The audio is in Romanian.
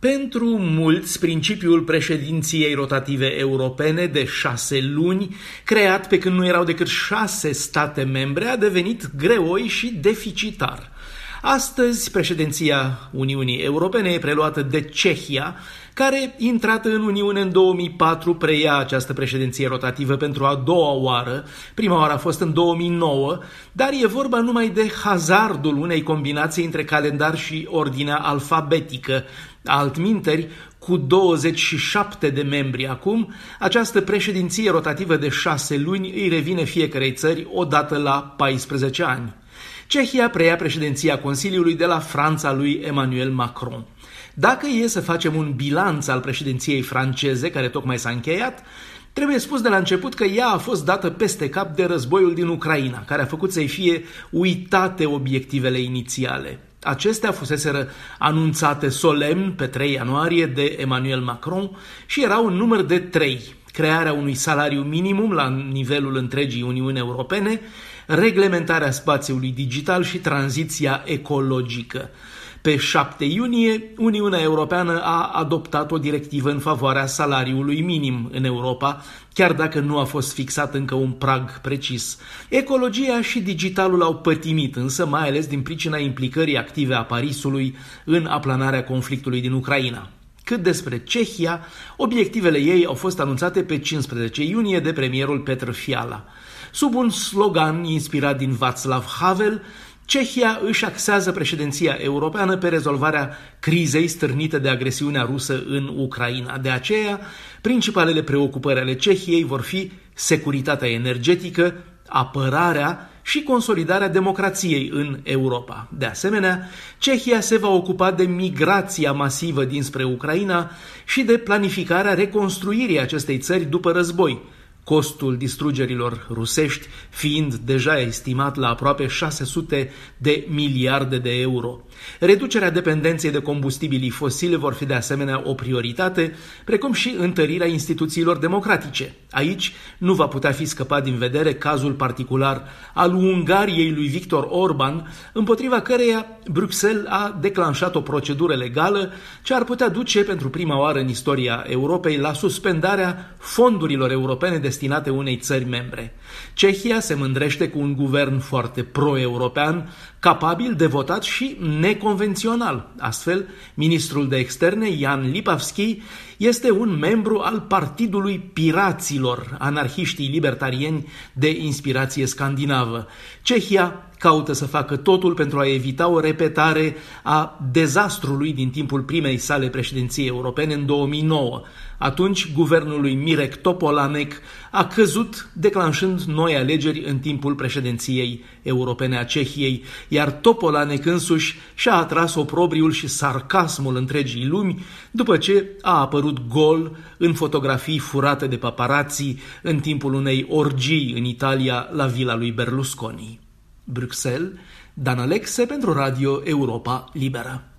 Pentru mulți, principiul președinției rotative europene de șase luni, creat pe când nu erau decât șase state membre, a devenit greoi și deficitar. Astăzi, președinția Uniunii Europene e preluată de Cehia, care, intrată în Uniune în 2004, preia această președinție rotativă pentru a doua oară. Prima oară a fost în 2009, dar e vorba numai de hazardul unei combinații între calendar și ordinea alfabetică. Altminteri, cu 27 de membri acum, această președinție rotativă de șase luni îi revine fiecarei țări odată la 14 ani. Cehia preia președinția Consiliului de la Franța lui Emmanuel Macron. Dacă e să facem un bilanț al președinției franceze, care tocmai s-a încheiat, Trebuie spus de la început că ea a fost dată peste cap de războiul din Ucraina, care a făcut să-i fie uitate obiectivele inițiale. Acestea fuseseră anunțate solemn pe 3 ianuarie de Emmanuel Macron și erau în număr de 3. Crearea unui salariu minimum la nivelul întregii Uniuni Europene, reglementarea spațiului digital și tranziția ecologică. Pe 7 iunie, Uniunea Europeană a adoptat o directivă în favoarea salariului minim în Europa, chiar dacă nu a fost fixat încă un prag precis. Ecologia și digitalul au pătimit, însă mai ales din pricina implicării active a Parisului în aplanarea conflictului din Ucraina. Cât despre Cehia, obiectivele ei au fost anunțate pe 15 iunie de premierul Petr Fiala. Sub un slogan inspirat din Václav Havel, Cehia își axează președinția europeană pe rezolvarea crizei stârnite de agresiunea rusă în Ucraina. De aceea, principalele preocupări ale Cehiei vor fi securitatea energetică, apărarea și consolidarea democrației în Europa. De asemenea, Cehia se va ocupa de migrația masivă dinspre Ucraina și de planificarea reconstruirii acestei țări după război, costul distrugerilor rusești fiind deja estimat la aproape 600 de miliarde de euro. Reducerea dependenței de combustibilii fosile vor fi de asemenea o prioritate, precum și întărirea instituțiilor democratice. Aici nu va putea fi scăpat din vedere cazul particular al Ungariei lui Victor Orban, împotriva căreia Bruxelles a declanșat o procedură legală ce ar putea duce pentru prima oară în istoria Europei la suspendarea fondurilor europene destinate unei țări membre. Cehia se mândrește cu un guvern foarte pro-european, capabil de votat și neconvențional. Astfel, ministrul de externe, Jan Lipavski, este un membru al Partidului Piraților, anarhiștii libertarieni de inspirație scandinavă. Cehia caută să facă totul pentru a evita o repetare a dezastrului din timpul primei sale președinții europene în 2009. Atunci, guvernul lui Mirek Topolanec a căzut, declanșând noi alegeri în timpul președinției europene a Cehiei, iar Topolanec însuși și-a atras oprobriul și sarcasmul întregii lumi după ce a apărut gol în fotografii furate de paparații în timpul unei orgii în Italia la vila lui Berlusconi. Bruxelles, Dan Alexe pentru Radio Europa Liberă.